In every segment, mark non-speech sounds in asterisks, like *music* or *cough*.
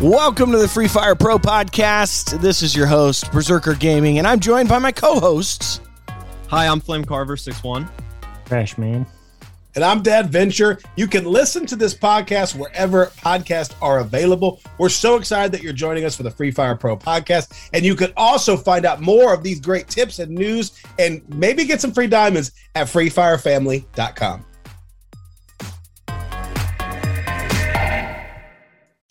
Welcome to the Free Fire Pro podcast. This is your host, Berserker Gaming, and I'm joined by my co hosts. Hi, I'm Flame Carver, 6'1. Trashman. And I'm Dad Venture. You can listen to this podcast wherever podcasts are available. We're so excited that you're joining us for the Free Fire Pro podcast. And you can also find out more of these great tips and news and maybe get some free diamonds at freefirefamily.com.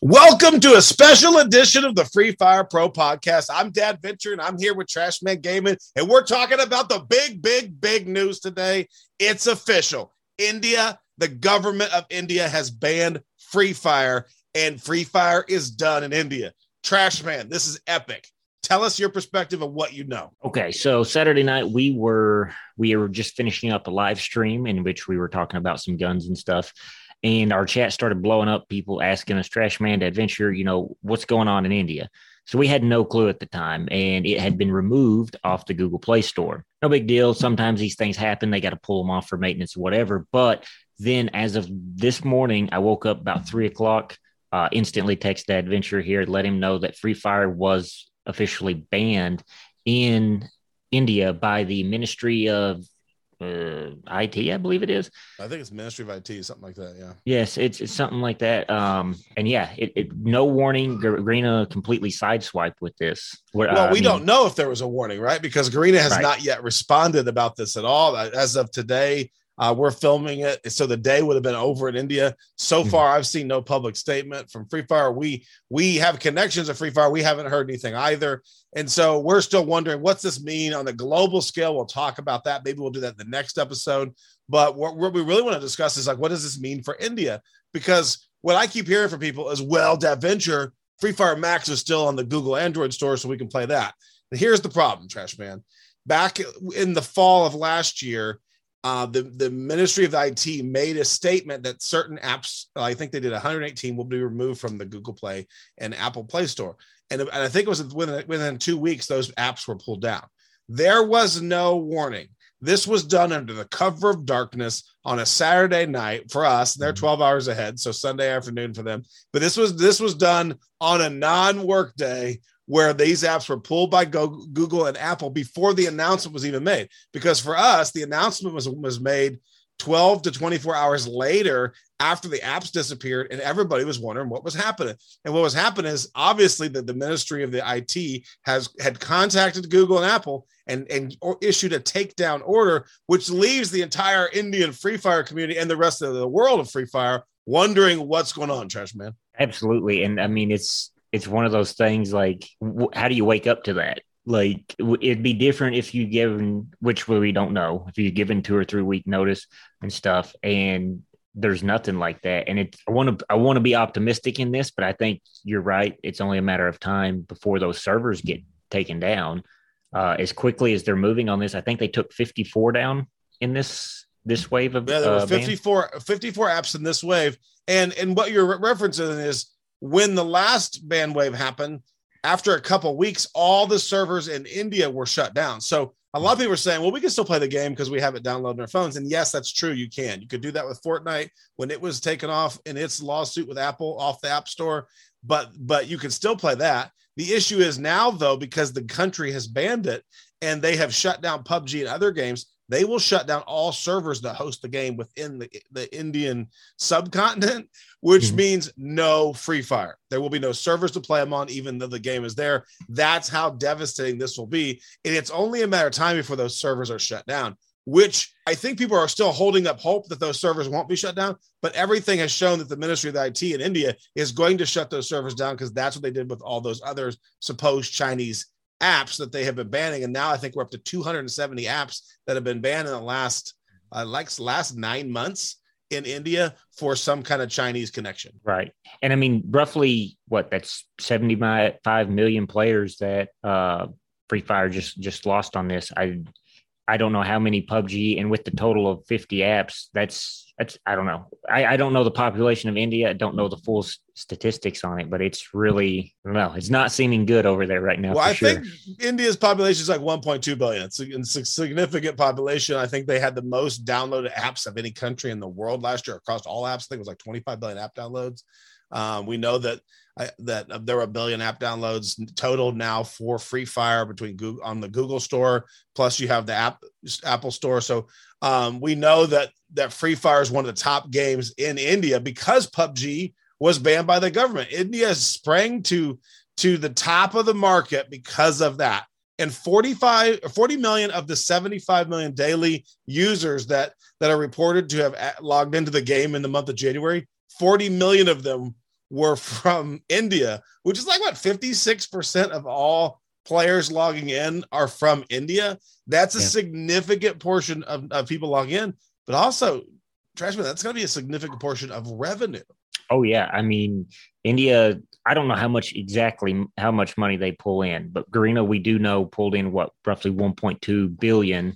Welcome to a special edition of the Free Fire Pro podcast. I'm Dad Venture and I'm here with Trashman Gaming, and we're talking about the big, big, big news today. It's official. India, the government of India has banned Free Fire, and Free Fire is done in India. Trashman, this is epic. Tell us your perspective of what you know. Okay, so Saturday night we were we were just finishing up a live stream in which we were talking about some guns and stuff and our chat started blowing up people asking us Trashman to adventure you know what's going on in india? So we had no clue at the time and it had been removed off the google play store. No big deal. Sometimes these things happen. They got to pull them off for maintenance or whatever. But then as of this morning i woke up about three o'clock uh, instantly texted adventure here let him know that free fire was officially banned in india by the ministry of uh, IT, I believe it is. I think it's Ministry of IT, something like that. Yeah. Yes, it's, it's something like that. Um, and yeah, it, it no warning. Garena completely sideswiped with this. Where, well, uh, we I mean, don't know if there was a warning, right? Because Garena has right. not yet responded about this at all. As of today, uh, we're filming it, so the day would have been over in India. So mm-hmm. far, I've seen no public statement from Free Fire. We we have connections to Free Fire. We haven't heard anything either, and so we're still wondering what's this mean on the global scale. We'll talk about that. Maybe we'll do that in the next episode. But what, what we really want to discuss is like, what does this mean for India? Because what I keep hearing from people is, well, that Venture Free Fire Max is still on the Google Android store, so we can play that. And here's the problem, Trashman. Back in the fall of last year, uh, the the Ministry of IT made a statement that certain apps, I think they did 118, will be removed from the Google Play and Apple Play Store, and, and I think it was within within two weeks those apps were pulled down. There was no warning. This was done under the cover of darkness on a Saturday night for us. They're mm-hmm. 12 hours ahead, so Sunday afternoon for them. But this was this was done on a non-work day where these apps were pulled by Google and Apple before the announcement was even made. Because for us, the announcement was, was made 12 to 24 hours later after the apps disappeared and everybody was wondering what was happening. And what was happening is obviously that the ministry of the it has had contacted google and apple and and issued a takedown order which leaves the entire indian free fire community and the rest of the world of free fire wondering what's going on Trashman. Absolutely. And i mean it's it's one of those things like w- how do you wake up to that? Like it'd be different if you given which we don't know if you given two or three week notice and stuff and there's nothing like that. And it's i want to i want to be optimistic in this but i think you're right. It's only a matter of time before those servers get taken down. Uh, as quickly as they're moving on this i think they took 54 down in this this wave of yeah there were uh, 54 54 apps in this wave. And and what you're referencing is when the last band wave happened, after a couple weeks, all the servers in India were shut down. So a lot of people are saying, well, we can still play the game because we have it downloaded on our phones. And yes, that's true. You can. You could do that with Fortnite when it was taken off in its lawsuit with Apple off the App Store. But but you can still play that. The issue is now, though, because the country has banned it and they have shut down PUBG and other games, they will shut down all servers that host the game within the, the Indian subcontinent, which mm-hmm. means no free fire. There will be no servers to play them on, even though the game is there. That's how devastating this will be. And it's only a matter of time before those servers are shut down, which I think people are still holding up hope that those servers won't be shut down. But everything has shown that the Ministry of IT in India is going to shut those servers down because that's what they did with all those other supposed Chinese apps that they have been banning, and now I think we're up to 270 apps that have been banned in the last uh, like last nine months in India for some kind of Chinese connection. Right, and I mean roughly what that's 75 million players that uh, Free Fire just just lost on this. I I don't know how many PUBG, and with the total of 50 apps, that's that's I don't know. I, I don't know the population of India. I don't know the full statistics on it, but it's really well, it's not seeming good over there right now. Well, I sure. think India's population is like 1.2 billion. It's a, it's a, significant population. I think they had the most downloaded apps of any country in the world last year across all apps. I think it was like 25 billion app downloads. Um, we know that I, that there are a billion app downloads total now for Free Fire between Google on the Google Store. Plus, you have the app Apple Store. So um, we know that that Free Fire is one of the top games in India because PUBG was banned by the government. India sprang to to the top of the market because of that. And 45 40 million of the 75 million daily users that that are reported to have logged into the game in the month of January, 40 million of them were from *laughs* India, which is like what 56% of all players logging in are from India. That's a yeah. significant portion of, of people logging in, but also, Trashman, that's going to be a significant portion of revenue. Oh yeah, I mean India. I don't know how much exactly how much money they pull in, but Garena we do know pulled in what roughly 1.2 billion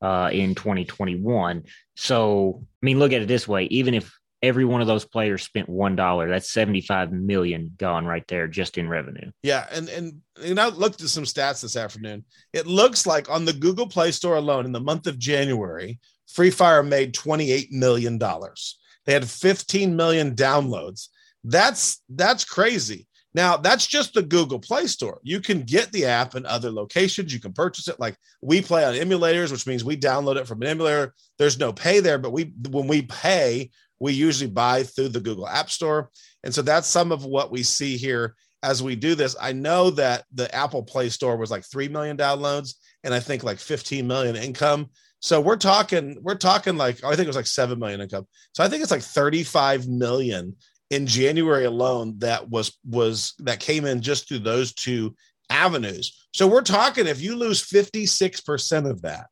uh, in 2021. So I mean, look at it this way: even if every one of those players spent one dollar, that's 75 million gone right there just in revenue. Yeah, and and and I looked at some stats this afternoon. It looks like on the Google Play Store alone in the month of January, Free Fire made 28 million dollars. They had 15 million downloads. That's that's crazy. Now, that's just the Google Play Store. You can get the app in other locations. You can purchase it. Like we play on emulators, which means we download it from an emulator. There's no pay there, but we when we pay, we usually buy through the Google App Store. And so that's some of what we see here as we do this. I know that the Apple Play Store was like 3 million downloads and I think like 15 million income. So we're talking, we're talking like oh, I think it was like seven million income. So I think it's like 35 million in January alone that was was that came in just through those two avenues. So we're talking if you lose 56% of that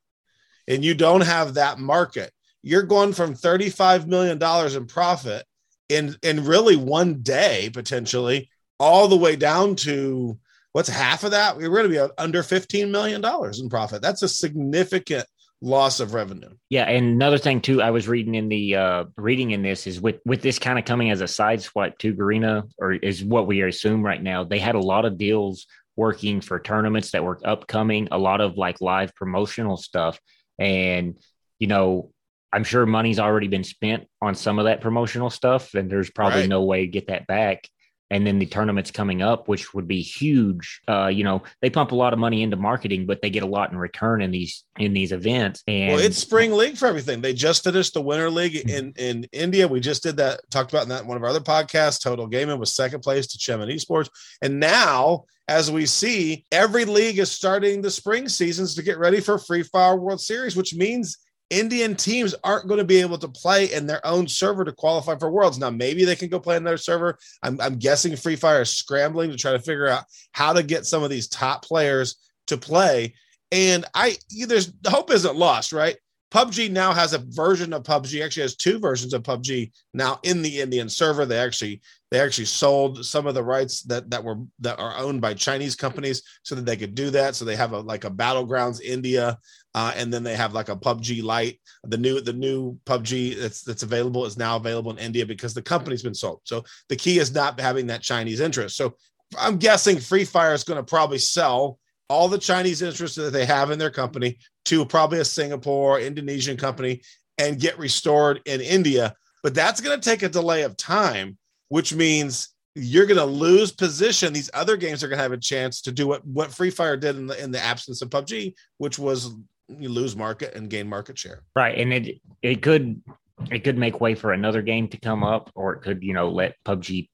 and you don't have that market, you're going from 35 million dollars in profit in in really one day potentially all the way down to what's half of that? We're going to be under 15 million dollars in profit. That's a significant loss of revenue. Yeah, and another thing too, I was reading in the uh reading in this is with with this kind of coming as a side swipe to Garena, or is what we assume right now. They had a lot of deals working for tournaments that were upcoming, a lot of like live promotional stuff, and you know. I'm sure money's already been spent on some of that promotional stuff, and there's probably right. no way to get that back and then the tournaments coming up, which would be huge. Uh, you know, they pump a lot of money into marketing, but they get a lot in return in these in these events. And well, it's spring league for everything. They just finished the winter league mm-hmm. in in India. We just did that. Talked about in that one of our other podcasts. Total Gaming was second place to Chemin Esports, and now. As we see, every league is starting the spring seasons to get ready for Free Fire World Series, which means Indian teams aren't going to be able to play in their own server to qualify for Worlds. Now, maybe they can go play in their server. I'm, I'm, guessing Free Fire is scrambling to try to figure out how to get some of these top players to play. And I, there's hope isn't lost, right? PUBG now has a version of PUBG. Actually, has two versions of PUBG now in the Indian server. They actually they actually sold some of the rights that that were that are owned by Chinese companies so that they could do that. So they have a like a battlegrounds India, uh, and then they have like a PUBG Lite. The new the new PUBG that's that's available is now available in India because the company's been sold. So the key is not having that Chinese interest. So I'm guessing Free Fire is going to probably sell all the Chinese interest that they have in their company to probably a Singapore, Indonesian company and get restored in India. But that's going to take a delay of time, which means you're going to lose position. These other games are going to have a chance to do what, what Free Fire did in the, in the absence of PUBG, which was you lose market and gain market share. Right. And it, it could, it could make way for another game to come up, or it could, you know, let PUBG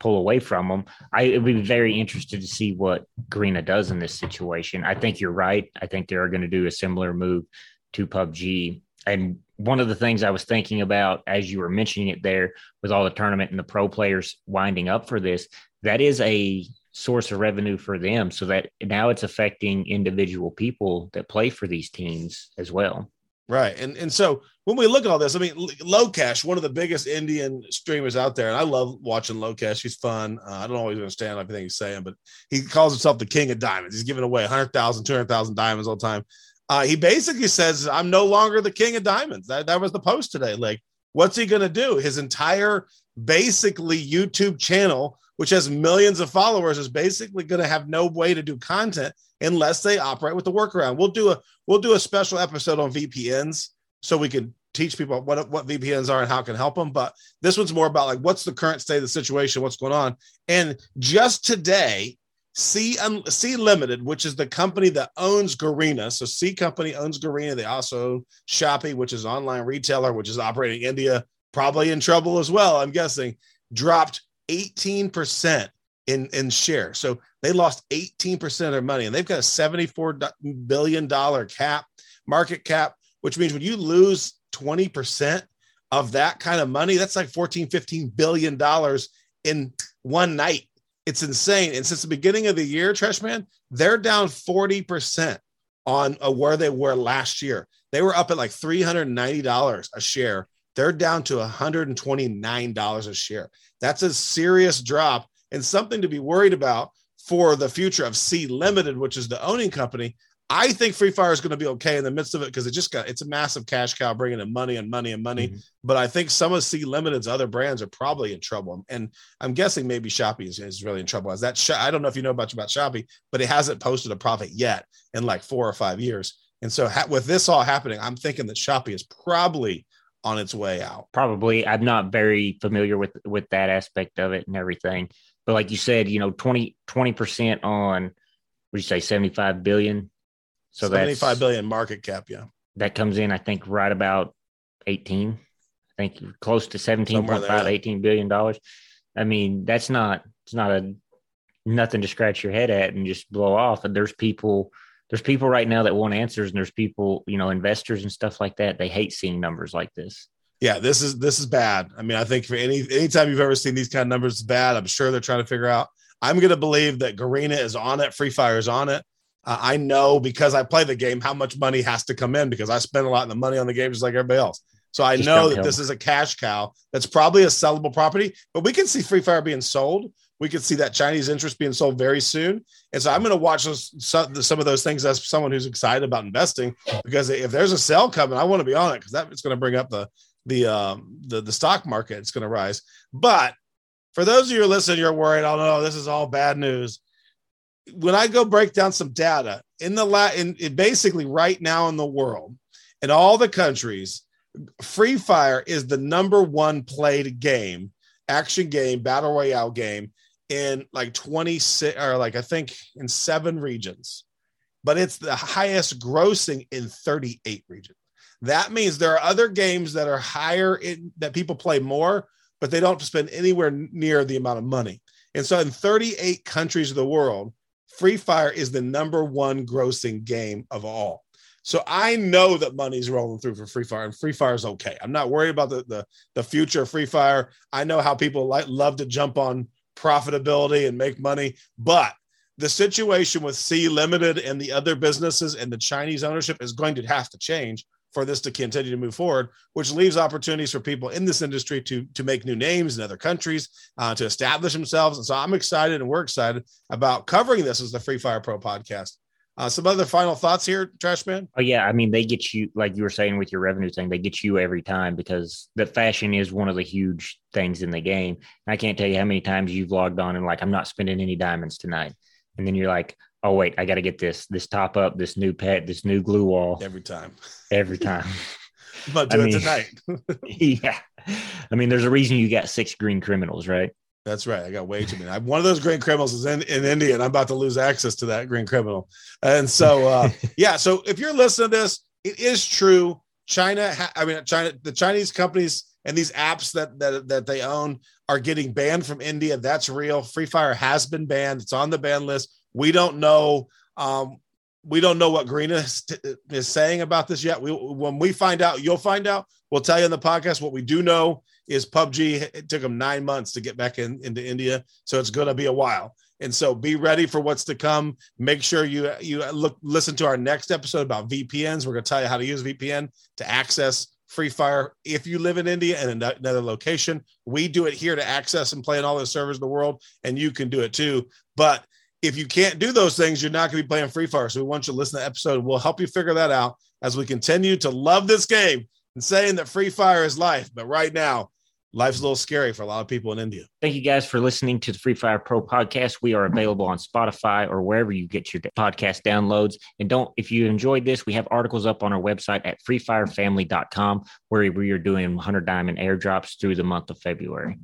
pull away from them. I would be very interested to see what Garena does in this situation. I think you're right. I think they are going to do a similar move to PUBG. And one of the things I was thinking about as you were mentioning it there with all the tournament and the pro players winding up for this, that is a source of revenue for them. So that now it's affecting individual people that play for these teams as well. Right. And and so when we look at all this, I mean, Lokesh, one of the biggest Indian streamers out there, and I love watching Lokesh. He's fun. Uh, I don't always understand everything he's saying, but he calls himself the king of diamonds. He's giving away 100,000, 200,000 diamonds all the time. Uh, he basically says, I'm no longer the king of diamonds. That, that was the post today. Like, What's he going to do? His entire basically YouTube channel, which has millions of followers, is basically going to have no way to do content unless they operate with the workaround. We'll do a we'll do a special episode on VPNs so we can teach people what what VPNs are and how it can help them. But this one's more about like what's the current state of the situation, what's going on. And just today, Sea Sea Limited, which is the company that owns Garena. So Sea Company owns Garena. They also own Shopee, which is online retailer, which is operating in India, probably in trouble as well. I'm guessing dropped 18% in in share. So they lost 18% of their money, and they've got a 74 billion dollar cap market cap, which means when you lose 20% of that kind of money, that's like 14, 15 billion dollars in one night. It's insane. And since the beginning of the year, Trashman, they're down 40% on uh, where they were last year. They were up at like $390 a share. They're down to $129 a share. That's a serious drop and something to be worried about for the future of Sea Limited, which is the owning company, I think Free Fire is going to be okay in the midst of it because it just got it's a massive cash cow bringing in money and money and money. Mm-hmm. But I think some of Sea Limited's other brands are probably in trouble, and I'm guessing maybe Shopee is, is really in trouble. As that, I don't know if you know much about Shopee, but it hasn't posted a profit yet in like four or five years. And so ha- with this all happening, I'm thinking that Shopee is probably on its way out. Probably, I'm not very familiar with with that aspect of it and everything. But like you said, you know, 20 percent on what do you say, 75 billion so 75 billion market cap. Yeah. That comes in, I think, right about 18. I think close to 17.5, 18 billion dollars. I mean, that's not, it's not a, nothing to scratch your head at and just blow off. And there's people, there's people right now that want answers and there's people, you know, investors and stuff like that. They hate seeing numbers like this. Yeah, this is this is bad. I mean, I think for any anytime you've ever seen these kind of numbers, it's bad. I'm sure they're trying to figure out. I'm going to believe that Garena is on it. Free Fire is on it. Uh, I know because I play the game how much money has to come in because I spend a lot of the money on the game just like everybody else. So I just know that this is a cash cow that's probably a sellable property, but we can see Free Fire being sold. We could see that Chinese interest being sold very soon. And so I'm going to watch those, some, some of those things as someone who's excited about investing because if there's a sell coming, I want to be on it because that's going to bring up the the um, the the stock market. It's going to rise. But for those of you who are listening, you're worried. Oh no, this is all bad news when I go break down some data in the la- in, in basically right now in the world, in all the countries, Free Fire is the number one played game, action game, battle royale game in like 26 or like I think in seven regions, but it's the highest grossing in 38 regions. That means there are other games that are higher in that people play more, but they don't spend anywhere near the amount of money. And so in 38 countries of the world, Free Fire is the number one grossing game of all. So I know that money's rolling through for Free Fire, and Free Fire is okay. I'm not worried about the the, the future of Free Fire. I know how people like love to jump on profitability and make money, but the situation with Sea Limited and the other businesses and the Chinese ownership is going to have to change for this to continue to move forward, which leaves opportunities for people in this industry to to make new names in other countries, uh, to establish themselves. And so I'm excited, and we're excited about covering this as the Free Fire Pro podcast. Uh, some other final thoughts here, Trashman? Oh yeah, I mean they get you like you were saying with your revenue thing, they get you every time because the fashion is one of the huge things in the game. And I can't tell you how many times you've logged on and like I'm not spending any diamonds tonight, and then you're like, oh wait, I got to get this this top up, this new pet, this new gloo wall every time. Every time. *laughs* but do mean, tonight. *laughs* *laughs* yeah, I mean, there's a reason you got six green criminals, right? That's right. I got way too many. I'm, one of those green criminals is in, in India, and I'm about to lose access to that green criminal. And so, uh, yeah. So if you're listening to this, it is true. China, ha- I mean, China, the Chinese companies and these apps that that that they own are getting banned from India. That's real. Free Fire has been banned. It's on the ban list. We don't know. Um, we don't know what Garena is, is saying about this yet. We, when we find out, you'll find out. We'll tell you in the podcast. What we do know is PUBG. It took them nine months to get back in, into India, so it's going to be a while. And so, be ready for what's to come. Make sure you you look listen to our next episode about VPNs. We're going to tell you how to use VPN to access Free Fire if you live in India and another location. We do it here to access and play in all the servers in the world, and you can do it too. But if you can't do those things, you're not going to be playing Free Fire. So we want you to listen to the episode. We'll help you figure that out as we continue to love this game and saying that free fire is life. But right now, life's a little scary for a lot of people in India. Thank you guys for listening to the Free Fire Pro podcast. We are available on Spotify or wherever you get your podcast downloads. And don't, if you enjoyed this, we have articles up on our website at freefirefamily.com where we are doing 100 diamond airdrops through the month of February.